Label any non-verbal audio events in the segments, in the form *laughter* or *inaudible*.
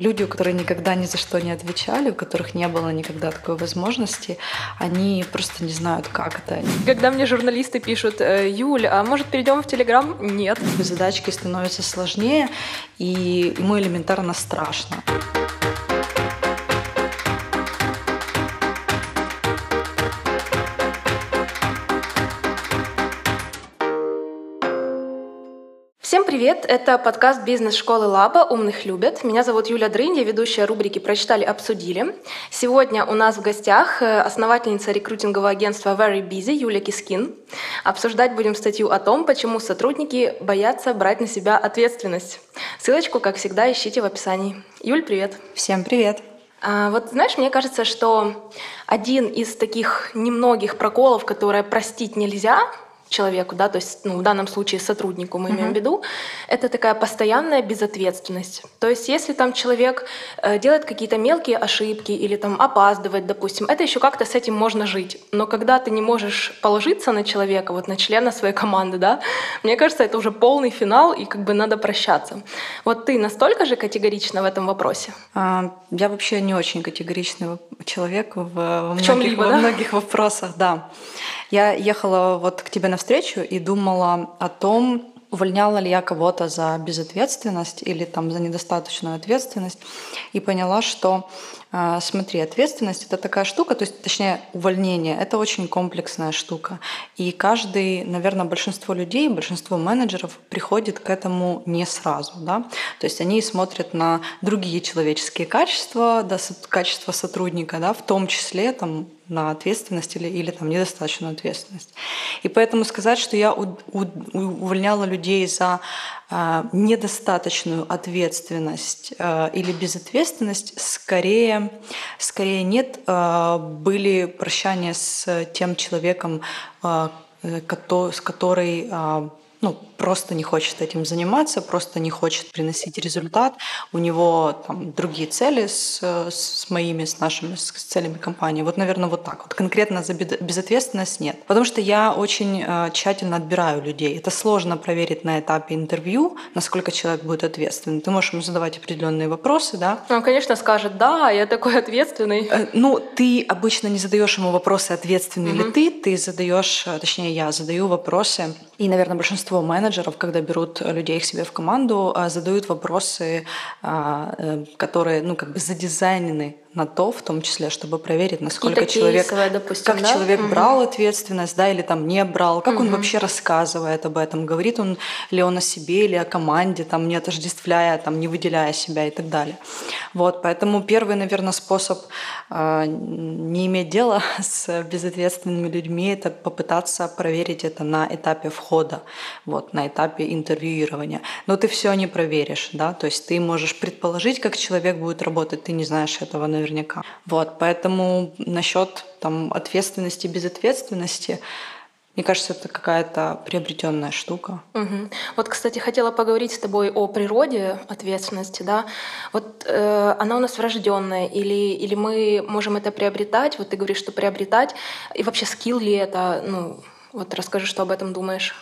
Люди, которые никогда ни за что не отвечали, у которых не было никогда такой возможности, они просто не знают, как это. Когда мне журналисты пишут, «Э, Юль, а может перейдем в Телеграм? Нет. Задачки становятся сложнее, и ему элементарно страшно. Привет! Это подкаст бизнес-школы Laba «Умных любят». Меня зовут Юля Дрынь, я ведущая рубрики «Прочитали, обсудили». Сегодня у нас в гостях э, основательница рекрутингового агентства Very Busy Юлия Кискин. Обсуждать будем статью о том, почему сотрудники боятся брать на себя ответственность. Ссылочку, как всегда, ищите в описании. Юль, привет! Всем привет! А, вот знаешь, мне кажется, что один из таких немногих проколов, которые простить нельзя, человеку, да, то есть ну, в данном случае сотруднику мы имеем uh-huh. в виду, это такая постоянная безответственность. То есть если там человек э, делает какие-то мелкие ошибки или там опаздывает, допустим, это еще как-то с этим можно жить. Но когда ты не можешь положиться на человека, вот на члена своей команды, да, мне кажется, это уже полный финал и как бы надо прощаться. Вот ты настолько же категорична в этом вопросе? А, я вообще не очень категоричный человек в, в, в многих, во да? многих вопросах, да. Я ехала вот к тебе навстречу и думала о том, увольняла ли я кого-то за безответственность или там за недостаточную ответственность, и поняла, что а, смотри, ответственность это такая штука, то есть, точнее, увольнение это очень комплексная штука. И каждый, наверное, большинство людей, большинство менеджеров приходит к этому не сразу. Да? То есть они смотрят на другие человеческие качества, да, качества сотрудника, да, в том числе там, на ответственность или, или там, недостаточную ответственность. И поэтому сказать, что я у, у, увольняла людей за э, недостаточную ответственность э, или безответственность, скорее, скорее нет. Э, были прощания с тем человеком, э, с который э, ну, просто не хочет этим заниматься, просто не хочет приносить результат. У него там другие цели с, с моими, с нашими, с целями компании. Вот, наверное, вот так. Вот конкретно за безответственность нет. Потому что я очень э, тщательно отбираю людей. Это сложно проверить на этапе интервью, насколько человек будет ответственный. Ты можешь ему задавать определенные вопросы, да? Он, конечно, скажет, да, я такой ответственный. Э, ну, ты обычно не задаешь ему вопросы, ответственный угу. ли ты, ты задаешь, э, точнее, я задаю вопросы, и, наверное, большинство менеджеров менеджеров, когда берут людей к себе в команду, а, задают вопросы, а, э, которые ну, как бы задизайнены на то, в том числе, чтобы проверить, насколько человек, кейсовые, допустим, как да? человек угу. брал ответственность, да, или там не брал, как угу. он вообще рассказывает об этом, говорит он ли он о себе или о команде, там не отождествляя, там не выделяя себя и так далее. Вот, поэтому первый, наверное, способ э, не иметь дела *laughs* с безответственными людьми, это попытаться проверить это на этапе входа, вот, на этапе интервьюирования. Но ты все не проверишь, да, то есть ты можешь предположить, как человек будет работать, ты не знаешь этого, наверное наверняка. Вот, поэтому насчет там ответственности, безответственности, мне кажется, это какая-то приобретенная штука. Угу. Вот, кстати, хотела поговорить с тобой о природе ответственности, да. Вот э, она у нас врожденная, или, или мы можем это приобретать? Вот ты говоришь, что приобретать, и вообще скилл ли это? Ну, вот расскажи, что об этом думаешь.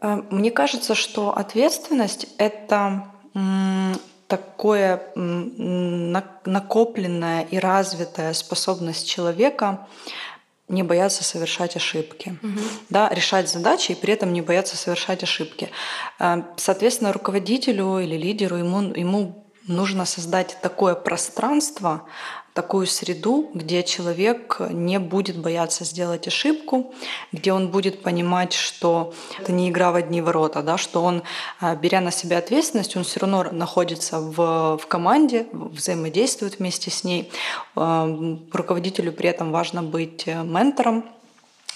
Э, мне кажется, что ответственность это такое накопленная и развитая способность человека не бояться совершать ошибки, угу. да, решать задачи и при этом не бояться совершать ошибки. Э, соответственно, руководителю или лидеру ему, ему нужно создать такое пространство, такую среду, где человек не будет бояться сделать ошибку, где он будет понимать, что это не игра в одни ворота, да, что он, а, беря на себя ответственность, он все равно находится в, в команде, взаимодействует вместе с ней. А, руководителю при этом важно быть э, ментором,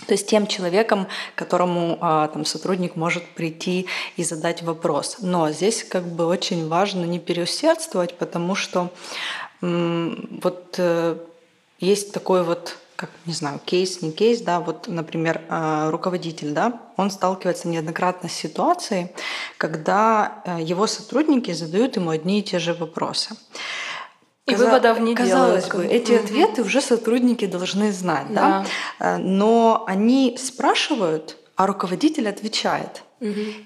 то есть тем человеком, которому а, там, сотрудник может прийти и задать вопрос. Но здесь как бы очень важно не переусердствовать, потому что вот э, есть такой вот как, не знаю, кейс, не кейс, да, вот, например, э, руководитель, да, он сталкивается неоднократно с ситуацией, когда э, его сотрудники задают ему одни и те же вопросы. И Каза... выводов не Казалось делают. бы, эти угу. ответы уже сотрудники должны знать, да. да, но они спрашивают а руководитель отвечает.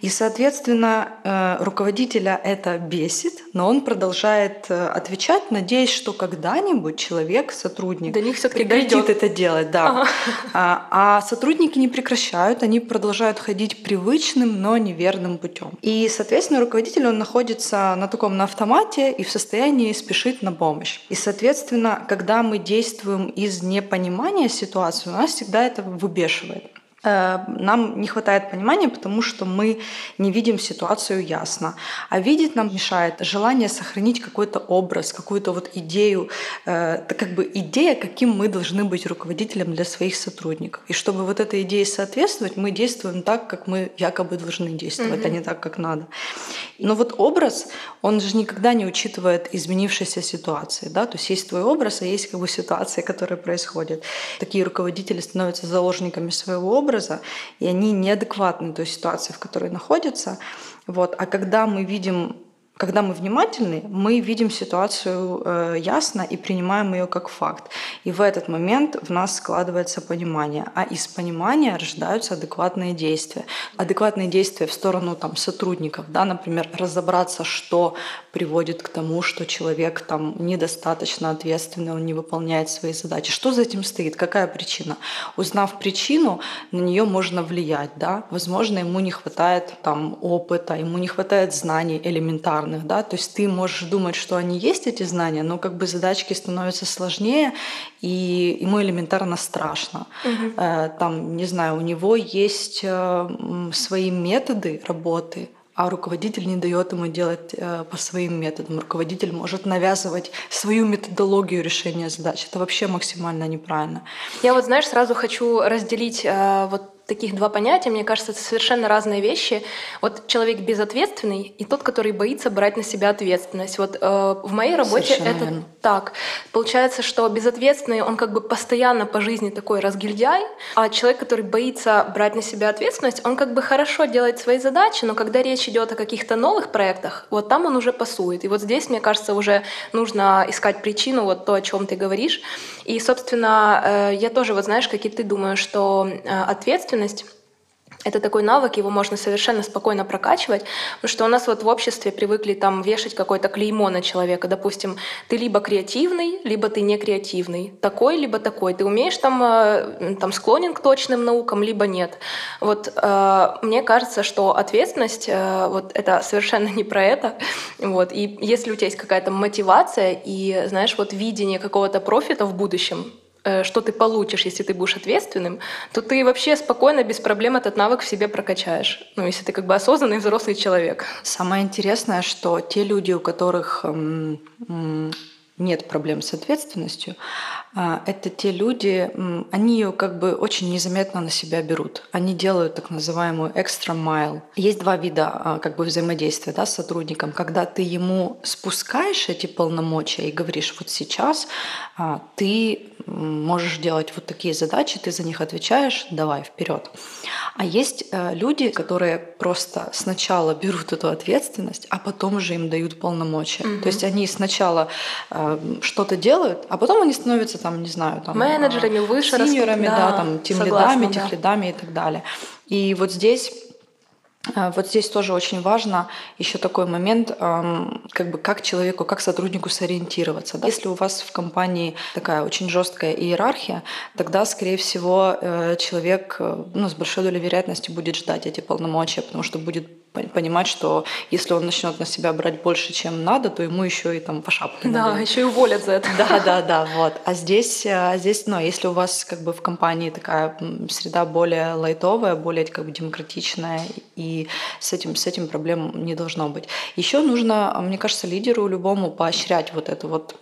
И, соответственно, э, руководителя это бесит, но он продолжает э, отвечать, надеясь, что когда-нибудь человек, сотрудник, До них прекратит это делать. Да. Ага. А, а сотрудники не прекращают, они продолжают ходить привычным, но неверным путем. И, соответственно, руководитель он находится на таком на автомате и в состоянии спешить на помощь. И, соответственно, когда мы действуем из непонимания ситуации, у нас всегда это выбешивает. Э, нам не хватает понимания, потому что мы не видим ситуацию ясно. А видеть нам мешает желание сохранить какой-то образ, какую-то вот идею, это как бы идея, каким мы должны быть руководителем для своих сотрудников. И чтобы вот этой идее соответствовать, мы действуем так, как мы якобы должны действовать, mm-hmm. а не так, как надо. Но вот образ, он же никогда не учитывает изменившейся ситуации. Да? То есть есть твой образ, а есть как бы ситуация, которая происходит. Такие руководители становятся заложниками своего образа, образа, и они неадекватны той ситуации, в которой находятся. Вот. А когда мы видим когда мы внимательны, мы видим ситуацию э, ясно и принимаем ее как факт. И в этот момент в нас складывается понимание, а из понимания рождаются адекватные действия. Адекватные действия в сторону там, сотрудников, да, например, разобраться, что приводит к тому, что человек там недостаточно ответственный, он не выполняет свои задачи. Что за этим стоит? Какая причина? Узнав причину, на нее можно влиять. Да? Возможно, ему не хватает там, опыта, ему не хватает знаний элементарных элементарных, да, то есть ты можешь думать, что они есть, эти знания, но как бы задачки становятся сложнее, и ему элементарно страшно. Угу. Там, не знаю, у него есть э, свои методы работы, а руководитель не дает ему делать э, по своим методам. Руководитель может навязывать свою методологию решения задач. Это вообще максимально неправильно. Я вот, знаешь, сразу хочу разделить вот таких два понятия, мне кажется, это совершенно разные вещи. Вот человек безответственный и тот, который боится брать на себя ответственность. Вот э, в моей работе совершенно это верно. так. Получается, что безответственный, он как бы постоянно по жизни такой разгильдяй, а человек, который боится брать на себя ответственность, он как бы хорошо делает свои задачи, но когда речь идет о каких-то новых проектах, вот там он уже пасует. И вот здесь, мне кажется, уже нужно искать причину, вот то, о чем ты говоришь. И, собственно, э, я тоже, вот знаешь, как и ты, думаю, что э, ответственность ответственность это такой навык, его можно совершенно спокойно прокачивать, потому что у нас вот в обществе привыкли там вешать какое-то клеймо на человека. Допустим, ты либо креативный, либо ты не креативный. Такой, либо такой. Ты умеешь там, э, там склонен к точным наукам, либо нет. Вот э, мне кажется, что ответственность э, вот это совершенно не про это. Вот. И если у тебя есть какая-то мотивация и, знаешь, вот видение какого-то профита в будущем, что ты получишь, если ты будешь ответственным, то ты вообще спокойно, без проблем этот навык в себе прокачаешь. Ну, если ты как бы осознанный взрослый человек. Самое интересное, что те люди, у которых нет проблем с ответственностью, а, это те люди, они ее как бы очень незаметно на себя берут. Они делают так называемую extra mile. Есть два вида а, как бы взаимодействия да, с сотрудником. Когда ты ему спускаешь эти полномочия и говоришь, вот сейчас а, ты можешь делать вот такие задачи, ты за них отвечаешь, давай вперед. А есть э, люди, которые просто сначала берут эту ответственность, а потом уже им дают полномочия. Угу. То есть они сначала э, что-то делают, а потом они становятся там, не знаю, там менеджерами выше, синьорами, да, да, там тем лидами, да. техлидами и так далее. И вот здесь а, вот здесь тоже очень важно еще такой момент, как бы как человеку, как сотруднику сориентироваться. Да? Если у вас в компании такая очень жесткая иерархия, тогда, скорее всего, э, человек э, ну, с большой долей вероятности будет ждать эти полномочия, потому что будет понимать, что если он начнет на себя брать больше, чем надо, то ему еще и там по шапке да, надо. еще и уволят за это. Да, да, да, вот. А здесь, а здесь, ну, если у вас как бы в компании такая среда более лайтовая, более как бы демократичная, и с этим, с этим проблем не должно быть. Еще нужно, мне кажется, лидеру любому поощрять вот это вот,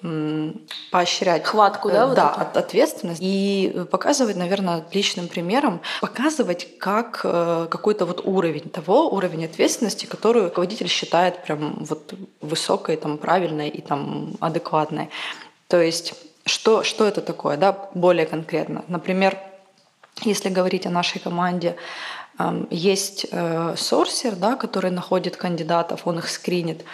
поощрять. Хватку, да? Вот да, от, ответственность. И показывать, наверное, личным примером, показывать как э, какой-то вот уровень того, уровень ответственности, ответственности, которую руководитель считает прям вот высокой, там, правильной и там, адекватной. То есть что, что это такое, да, более конкретно. Например, если говорить о нашей команде, есть э, сорсер, да, который находит кандидатов, он их скринит.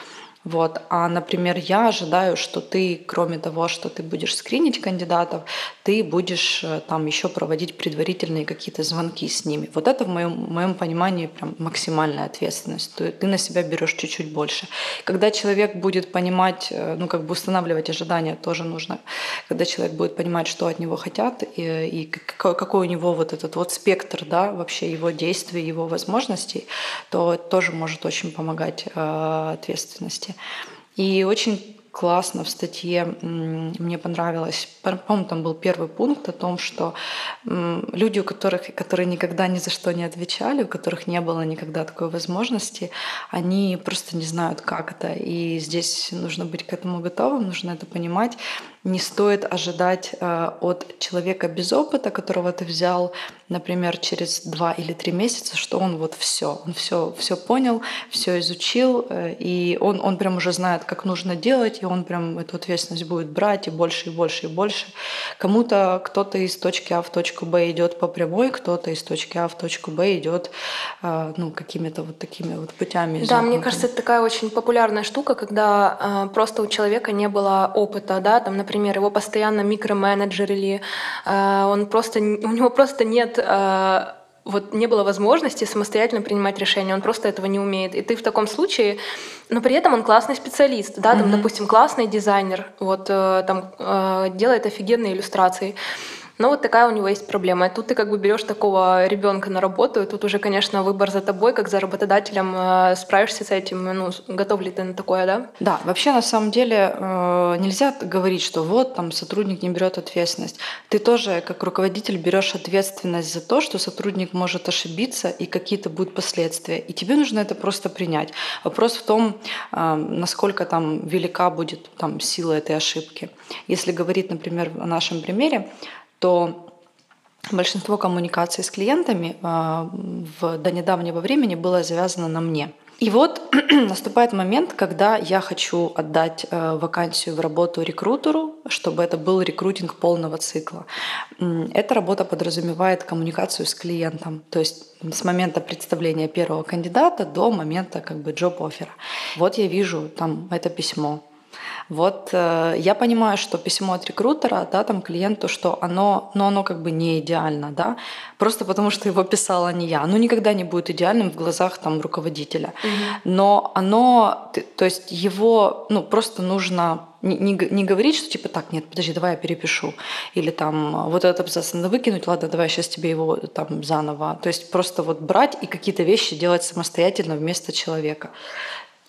Вот. А, например, я ожидаю, что ты, кроме того, что ты будешь скринить кандидатов, ты будешь э, там еще проводить предварительные какие-то звонки с ними. Вот это в моем, в моем понимании прям максимальная ответственность. Ты, ты на себя берешь чуть-чуть больше. Когда человек будет понимать, э, ну как бы устанавливать ожидания тоже нужно. Когда человек будет понимать, что от него хотят и, и какой, какой у него вот этот вот спектр, да, вообще его действий, его возможностей, то тоже может очень помогать э, ответственности. И очень классно в статье, мне понравилось, по-моему, там был первый пункт о том, что люди, у которых, которые никогда ни за что не отвечали, у которых не было никогда такой возможности, они просто не знают, как это. И здесь нужно быть к этому готовым, нужно это понимать не стоит ожидать э, от человека без опыта, которого ты взял, например, через два или три месяца, что он вот все, он все, все понял, все изучил, э, и он, он прям уже знает, как нужно делать, и он прям эту ответственность будет брать и больше, и больше, и больше. Кому-то кто-то из точки А в точку Б идет по прямой, кто-то из точки А в точку Б идет э, ну, какими-то вот такими вот путями. Да, мне кажется, это такая очень популярная штука, когда просто у человека не было опыта, да, там, например, например, его постоянно микроменеджерили, э, он просто, у него просто нет э, вот не было возможности самостоятельно принимать решения, он просто этого не умеет. И ты в таком случае, но при этом он классный специалист, да, там, mm-hmm. допустим, классный дизайнер, вот э, там делает офигенные иллюстрации. Но вот такая у него есть проблема. И тут ты как бы берешь такого ребенка на работу, и тут уже, конечно, выбор за тобой, как за работодателем, э, справишься с этим, ну, готов ли ты на такое, да? Да, вообще на самом деле э, нельзя говорить, что вот там сотрудник не берет ответственность. Ты тоже как руководитель берешь ответственность за то, что сотрудник может ошибиться и какие-то будут последствия. И тебе нужно это просто принять. Вопрос в том, э, насколько там велика будет там сила этой ошибки. Если говорить, например, о нашем примере, то большинство коммуникаций с клиентами а, в, до недавнего времени было завязано на мне. И вот *clears throat* наступает момент, когда я хочу отдать э, вакансию в работу рекрутеру, чтобы это был рекрутинг полного цикла. Эта работа подразумевает коммуникацию с клиентом, то есть с момента представления первого кандидата до момента как бы джоб-оффера. Вот я вижу там это письмо, вот э, я понимаю, что письмо от рекрутера, да, там клиенту, что оно, но оно как бы не идеально, да, просто потому что его писала не я. Оно никогда не будет идеальным в глазах там руководителя, угу. но оно, то есть его, ну просто нужно не, не, не говорить, что типа так, нет, подожди, давай я перепишу. Или там вот этот абзац надо выкинуть, ладно, давай сейчас тебе его там заново. То есть просто вот брать и какие-то вещи делать самостоятельно вместо человека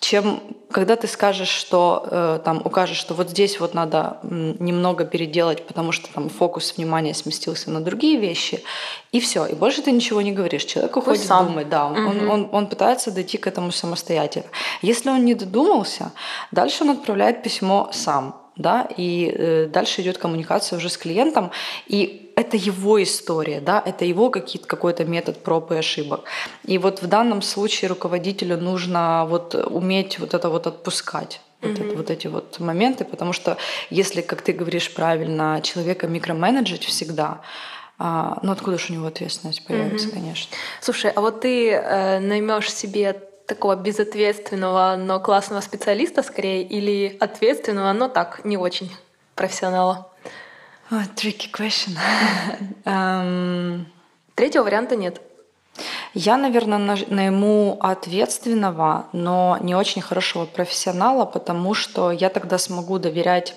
чем когда ты скажешь, что э, там укажешь, что вот здесь вот надо немного переделать, потому что там фокус внимания сместился на другие вещи, и все, и больше ты ничего не говоришь. Человек уходит сам. думать, да, угу. он, он, он пытается дойти к этому самостоятельно. Если он не додумался, дальше он отправляет письмо сам да, и э, дальше идет коммуникация уже с клиентом, и это его история, да, это его какой-то метод проб и ошибок. И вот в данном случае руководителю нужно вот уметь вот это вот отпускать. Вот, mm-hmm. это, вот эти вот моменты, потому что если, как ты говоришь правильно, человека микроменеджить всегда, а, ну откуда же у него ответственность появится, mm-hmm. конечно. Слушай, а вот ты э, наймешь себе такого безответственного, но классного специалиста скорее, или ответственного, но так, не очень профессионала? Oh, tricky question. um... *laughs* Третьего варианта нет. Я, наверное, найму ответственного, но не очень хорошего профессионала, потому что я тогда смогу доверять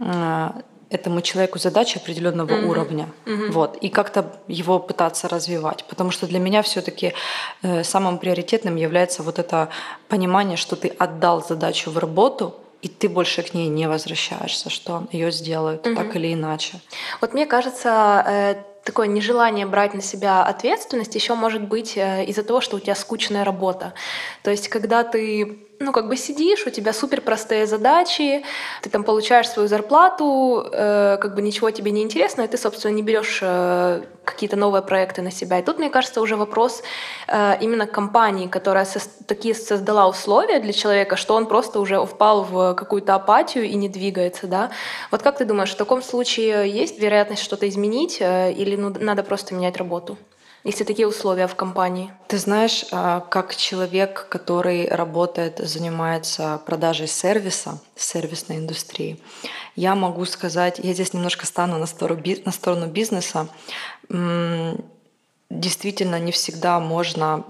э, этому человеку задачи определенного mm-hmm. уровня, mm-hmm. вот, и как-то его пытаться развивать, потому что для меня все-таки э, самым приоритетным является вот это понимание, что ты отдал задачу в работу, и ты больше к ней не возвращаешься, что ее сделают mm-hmm. так или иначе. Вот мне кажется, э, такое нежелание брать на себя ответственность еще может быть э, из-за того, что у тебя скучная работа. То есть, когда ты ну, как бы сидишь, у тебя супер простые задачи, ты там получаешь свою зарплату, э, как бы ничего тебе не интересно, и ты, собственно, не берешь э, какие-то новые проекты на себя. И тут, мне кажется, уже вопрос э, именно компании, которая со такие создала условия для человека, что он просто уже впал в какую-то апатию и не двигается, да. Вот как ты думаешь, в таком случае есть вероятность что-то изменить, э, или ну, надо просто менять работу? Если такие условия в компании? Ты знаешь, а, как человек, который работает, занимается продажей сервиса, сервисной индустрии, я могу сказать, я здесь немножко стану на сторону, на сторону бизнеса. Действительно, не всегда можно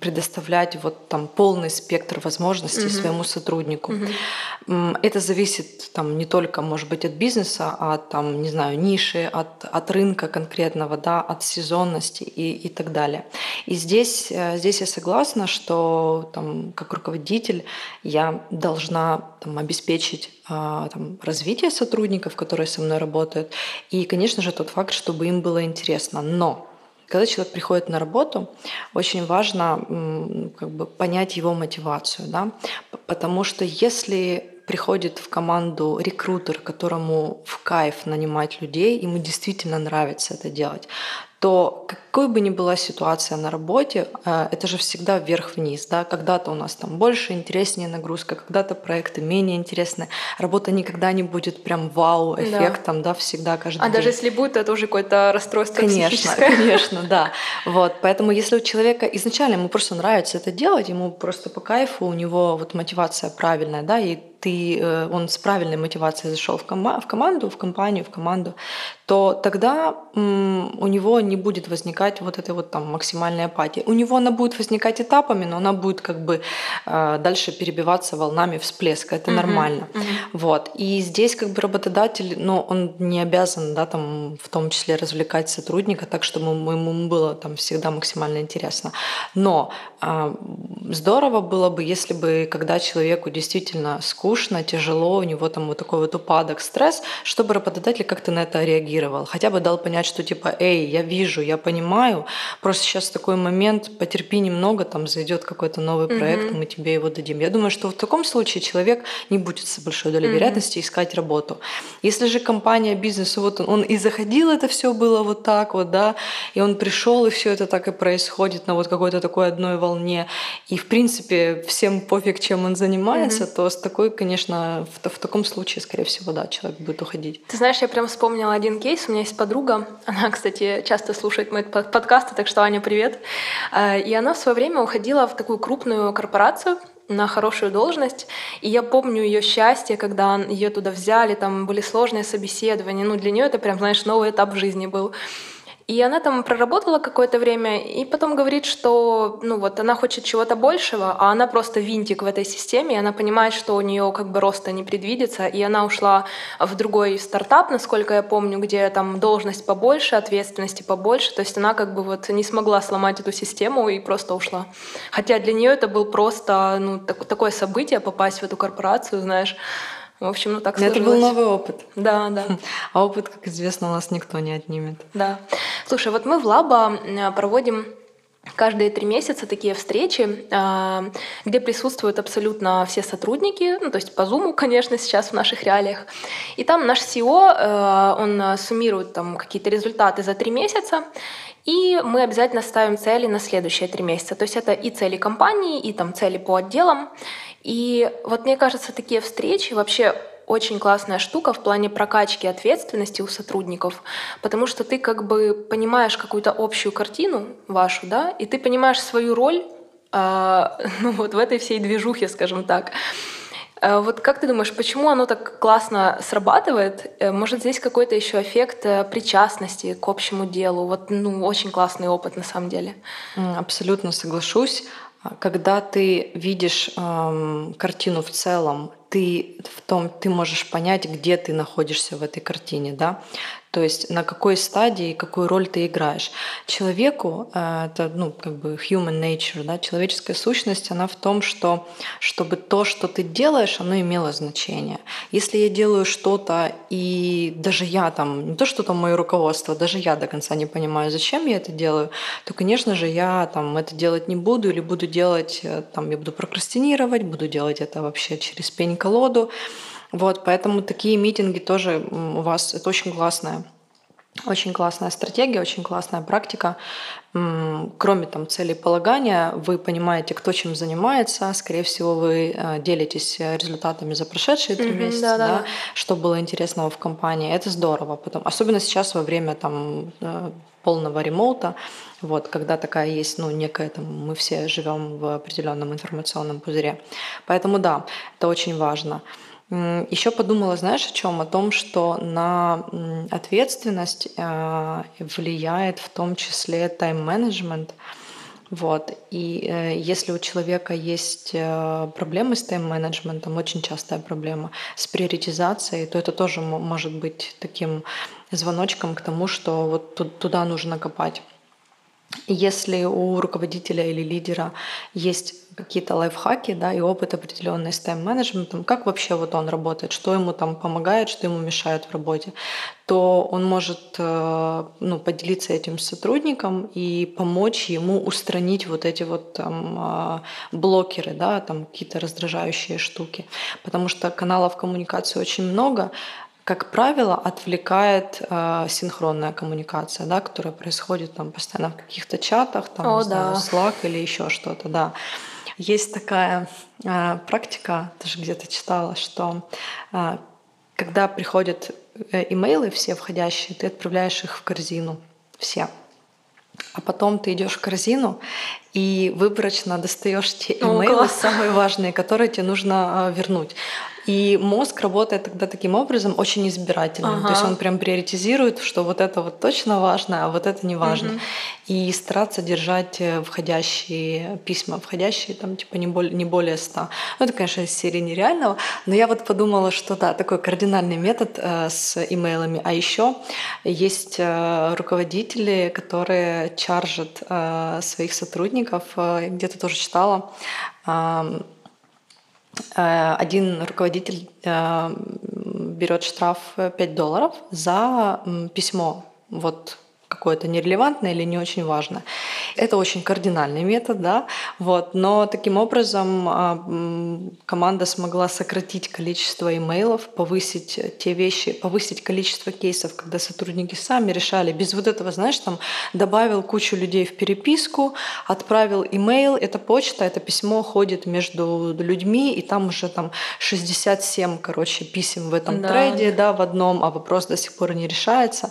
предоставлять вот там полный спектр возможностей mm-hmm. своему сотруднику. Mm-hmm. Это зависит там не только, может быть, от бизнеса, а от там, не знаю, ниши, от, от рынка конкретного, да, от сезонности и, и так далее. И здесь, э, здесь я согласна, что там, как руководитель я должна там, обеспечить а, там, развитие сотрудников, которые со мной работают, и, конечно же, тот факт, чтобы им было интересно. Но когда человек приходит на работу, очень важно как бы, понять его мотивацию, да? потому что если приходит в команду рекрутер, которому в кайф нанимать людей, ему действительно нравится это делать, то какой бы ни была ситуация на работе, э, это же всегда вверх-вниз. Да? Когда-то у нас там больше, интереснее нагрузка, когда-то проекты менее интересные. Работа никогда не будет прям вау-эффектом, да. да, всегда, каждый а день. даже если будет, это уже какое-то расстройство Конечно, *laughs* конечно, да. Вот, поэтому если у человека изначально ему просто нравится это делать, ему просто по кайфу, у него вот мотивация правильная, да, и ты, э, он с правильной мотивацией зашел в, кома- в команду, в компанию, в команду, то тогда у него не будет возникать вот этой вот там максимальной апатии. У него она будет возникать этапами, но она будет как бы э, дальше перебиваться волнами всплеска. Это mm-hmm. нормально. Mm-hmm. Вот. И здесь как бы работодатель, ну, он не обязан, да, там, в том числе развлекать сотрудника так, чтобы ему было там всегда максимально интересно. Но э, здорово было бы, если бы, когда человеку действительно скучно, тяжело, у него там вот такой вот упадок, стресс, чтобы работодатель как-то на это реагировал. Хотя бы дал понять, что типа, эй, я вижу, я понимаю, просто сейчас такой момент, потерпи немного, там зайдет какой-то новый проект, mm-hmm. мы тебе его дадим. Я думаю, что в таком случае человек не будет с большой долей mm-hmm. вероятности искать работу. Если же компания, бизнес, вот он, он и заходил, это все было вот так вот, да, и он пришел, и все это так и происходит на вот какой-то такой одной волне, и в принципе всем пофиг, чем он занимается, mm-hmm. то с такой, конечно, в, в таком случае, скорее всего, да, человек будет уходить. Ты знаешь, я прям вспомнила один кейс. У меня есть подруга, она, кстати, часто слушает мои подкасты, так что, Аня, привет. Э, и она в свое время уходила в такую крупную корпорацию, на хорошую должность. И я помню ее счастье, когда ее туда взяли, там были сложные собеседования. Ну, для нее это прям, знаешь, новый этап в жизни был. И она там проработала какое-то время, и потом говорит, что ну вот она хочет чего-то большего, а она просто винтик в этой системе, и она понимает, что у нее как бы роста не предвидится, и она ушла в другой стартап, насколько я помню, где там должность побольше, ответственности побольше, то есть она как бы вот не смогла сломать эту систему и просто ушла. Хотя для нее это был просто ну, так, такое событие попасть в эту корпорацию, знаешь, в общем, ну так сложилось. Это был новый опыт. Да, да. *laughs* А опыт, как известно, у нас никто не отнимет. Да. Слушай, вот мы в Лаба проводим каждые три месяца такие встречи, а, где присутствуют абсолютно все сотрудники, ну, то есть по Zoom, *laughs* конечно, сейчас в наших реалиях. И там наш CEO, э, он суммирует там какие-то результаты за три месяца, и мы обязательно ставим цели на следующие три месяца. То есть это и цели компании, и там цели по отделам. И вот мне кажется, такие встречи вообще очень классная штука в плане прокачки ответственности у сотрудников, потому что ты как бы понимаешь какую-то общую картину вашу, да, и ты понимаешь свою роль э, *laughs* ну, вот в этой всей движухе, скажем так. Э, вот как ты думаешь, почему оно так классно срабатывает? Э, может, здесь какой-то еще эффект э, причастности к общему делу? Вот, ну, очень классный опыт на самом деле. Абсолютно соглашусь. Когда ты видишь эм, картину в целом, ты в том, ты можешь понять, где ты находишься в этой картине, да. То есть на какой стадии, какую роль ты играешь. Человеку, э, это ну, как бы human nature, да, человеческая сущность, она в том, что чтобы то, что ты делаешь, оно имело значение. Если я делаю что-то, и даже я там, не то, что там мое руководство, даже я до конца не понимаю, зачем я это делаю, то, конечно же, я там это делать не буду или буду делать, э, там, я буду прокрастинировать, буду делать это вообще через пень-колоду. Вот, поэтому такие митинги тоже у вас, это очень классная очень классная стратегия, очень классная практика. Кроме там целеполагания, вы понимаете, кто чем занимается. Скорее всего, вы э, делитесь результатами за прошедшие три mm-hmm, месяца, да, да, да, что было интересного в компании. Это здорово. Потом, особенно сейчас во время там э, полного ремоута, вот, когда такая есть, ну, некая там, мы все живем в определенном информационном пузыре. Поэтому да, это очень важно. Еще подумала, знаешь, о чем? О том, что на ответственность э, влияет в том числе тайм-менеджмент. Вот. И э, если у человека есть э, проблемы с тайм-менеджментом, очень частая проблема с приоритизацией, то это тоже может быть таким звоночком к тому, что вот туда нужно копать. Если у руководителя или лидера есть какие-то лайфхаки, да, и опыт определенный с тайм-менеджментом, как вообще вот он работает, что ему там помогает, что ему мешает в работе, то он может э, ну, поделиться этим с сотрудником и помочь ему устранить вот эти вот там э, блокеры, да, там какие-то раздражающие штуки. Потому что каналов коммуникации очень много, как правило, отвлекает э, синхронная коммуникация, да, которая происходит там постоянно в каких-то чатах, там, О, да. знаю, Slack или еще что-то, да. Есть такая э, практика, тоже где-то читала, что э, когда приходят э, имейлы все входящие, ты отправляешь их в корзину все. А потом ты идешь в корзину и выборочно достаешь те имейлы, самые важные, которые тебе нужно э, вернуть. И мозг работает тогда таким образом очень избирательно. Ага. То есть он прям приоритизирует, что вот это вот точно важно, а вот это не важно. Угу. И стараться держать э, входящие письма, входящие там типа не более, не более 100. Ну это, конечно, из серии нереального, но я вот подумала, что да, такой кардинальный метод э, с имейлами. А еще есть э, руководители, которые чаржат э, своих сотрудников, э, где-то тоже читала, Э, один руководитель э, берет штраф 5 долларов за письмо. Вот какое-то нерелевантное или не очень важное. Это очень кардинальный метод, да, вот, но таким образом а, команда смогла сократить количество имейлов, повысить те вещи, повысить количество кейсов, когда сотрудники сами решали, без вот этого, знаешь, там добавил кучу людей в переписку, отправил имейл, это почта, это письмо ходит между людьми, и там уже там 67, короче, писем в этом да. трейде, да, в одном, а вопрос до сих пор не решается.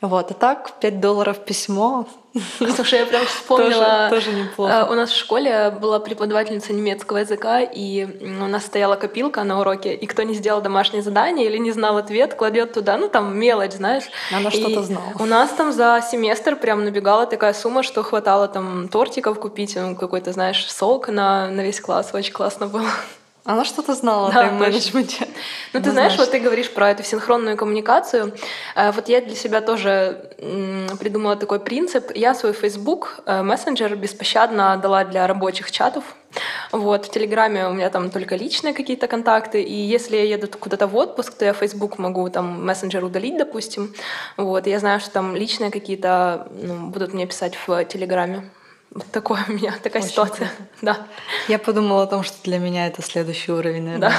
Вот, а так 5 долларов письмо. Слушай, я прям *laughs* вспомнила. Тоже, тоже неплохо. Э, у нас в школе была преподавательница немецкого языка, и у нас стояла копилка на уроке, и кто не сделал домашнее задание или не знал ответ, кладет туда, ну там мелочь, знаешь. Она что-то знала. У нас там за семестр прям набегала такая сумма, что хватало там тортиков купить, ну, какой-то, знаешь, сок на, на весь класс. Очень классно было. Она что-то знала да, о тайм-менеджменте. Ну, ты знаешь, вот ты говоришь про эту синхронную коммуникацию. Э, вот я для себя тоже придумала такой принцип. Я свой Facebook э, мессенджер беспощадно дала для рабочих чатов. Вот, в Телеграме у меня там только личные какие-то контакты, и если я еду куда-то в отпуск, то я Facebook могу там мессенджер удалить, допустим. Вот, я знаю, что там личные какие-то ну, будут мне писать в Телеграме. Вот такое у меня, такая Очень ситуация. Круто. Да. Я подумала о том, что для меня это следующий уровень, наверное,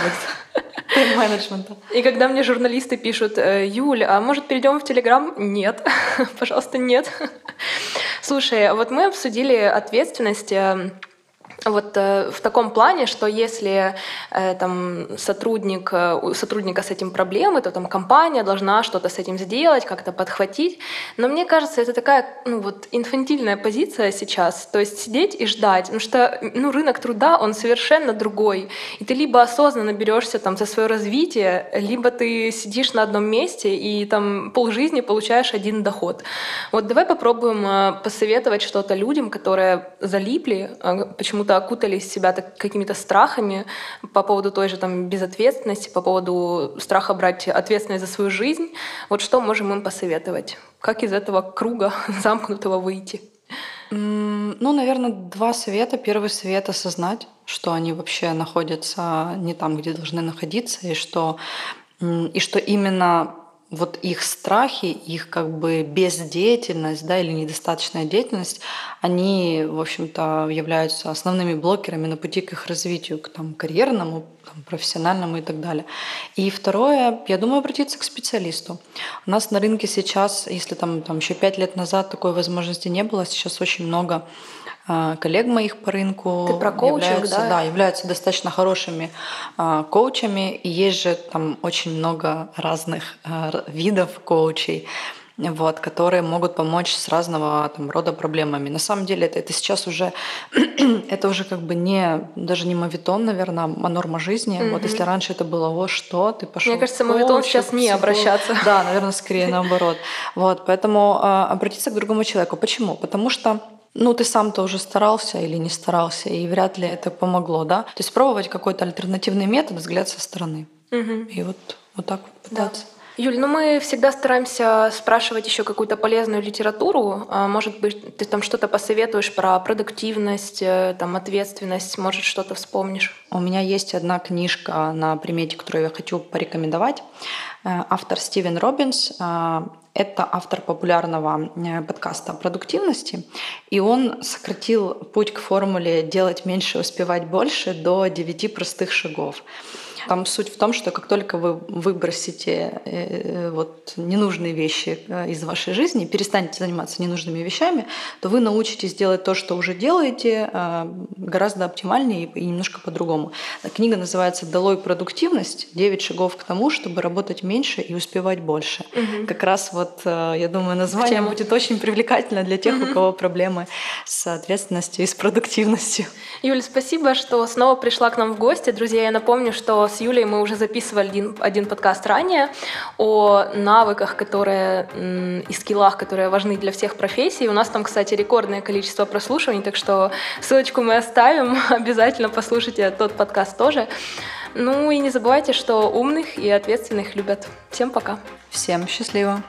да. *laughs* менеджмента. И когда мне журналисты пишут, «Э, Юль, а может перейдем в Телеграм? Нет, *laughs* пожалуйста, нет. Слушай, вот мы обсудили ответственность э, вот э, в таком плане, что если э, там сотрудник, э, у сотрудника с этим проблемы, то там компания должна что-то с этим сделать, как-то подхватить. Но мне кажется, это такая ну, вот инфантильная позиция сейчас, то есть сидеть и ждать, потому что ну, рынок труда, он совершенно другой. И ты либо осознанно берешься там за свое развитие, либо ты сидишь на одном месте и там полжизни получаешь один доход. Вот давай попробуем э, посоветовать что-то людям, которые залипли, э, почему-то окутали себя какими-то страхами по поводу той же там безответственности, по поводу страха брать ответственность за свою жизнь. Вот что можем им посоветовать? Как из этого круга *laughs* замкнутого выйти? Ну, наверное, два совета. Первый совет — осознать, что они вообще находятся не там, где должны находиться, и что, и что именно вот их страхи, их как бы бездеятельность да, или недостаточная деятельность, они, в общем-то, являются основными блокерами на пути к их развитию, к там, карьерному, там, профессиональному и так далее. И второе, я думаю, обратиться к специалисту. У нас на рынке сейчас, если там, там еще пять лет назад такой возможности не было, сейчас очень много коллег моих по рынку Ты про являются, да? Да, являются достаточно хорошими а, коучами. И есть же там очень много разных а, видов коучей. вот, которые могут помочь с разного там, рода проблемами. На самом деле это, это сейчас уже, *clears throat* это уже как бы не, даже не мавитон, наверное, а норма жизни. Mm-hmm. Вот если раньше это было, о, что, ты пошел. Мне кажется, мавитон сейчас не обращаться. Да, наверное, скорее наоборот. Вот, поэтому э, обратиться к другому человеку. Почему? Потому что ну, ты сам-то уже старался или не старался, и вряд ли это помогло, да? То есть пробовать какой-то альтернативный метод, взгляд со стороны. Угу. И вот, вот так вот пытаться. Да. Юль, ну мы всегда стараемся спрашивать еще какую-то полезную литературу. А, может быть, ты там что-то посоветуешь про продуктивность, э, там, ответственность, может, что-то вспомнишь? У меня есть одна книжка на примете, которую я хочу порекомендовать. Э, автор Стивен Робинс. Э, это автор популярного подкаста о продуктивности, и он сократил путь к формуле «делать меньше, успевать больше» до девяти простых шагов. Там суть в том, что как только вы выбросите э, э, вот ненужные вещи э, из вашей жизни, перестанете заниматься ненужными вещами, то вы научитесь делать то, что уже делаете, гораздо оптимальнее и немножко по-другому. Книга называется «Долой продуктивность. 9 шагов к тому, чтобы работать меньше и успевать больше». Угу. Как раз вот, я думаю, название будет очень привлекательно для тех, угу. у кого проблемы с ответственностью и с продуктивностью. Юля, спасибо, что снова пришла к нам в гости. Друзья, я напомню, что с Юлей мы уже записывали один, один подкаст ранее о навыках, которые и скиллах, которые важны для всех профессий. У нас там, кстати, рекордное количество прослушиваний, так что ссылочку мы оставим. *laughs* Обязательно послушайте тот подкаст тоже. Ну и не забывайте, что умных и ответственных любят. Всем пока. Всем счастливо.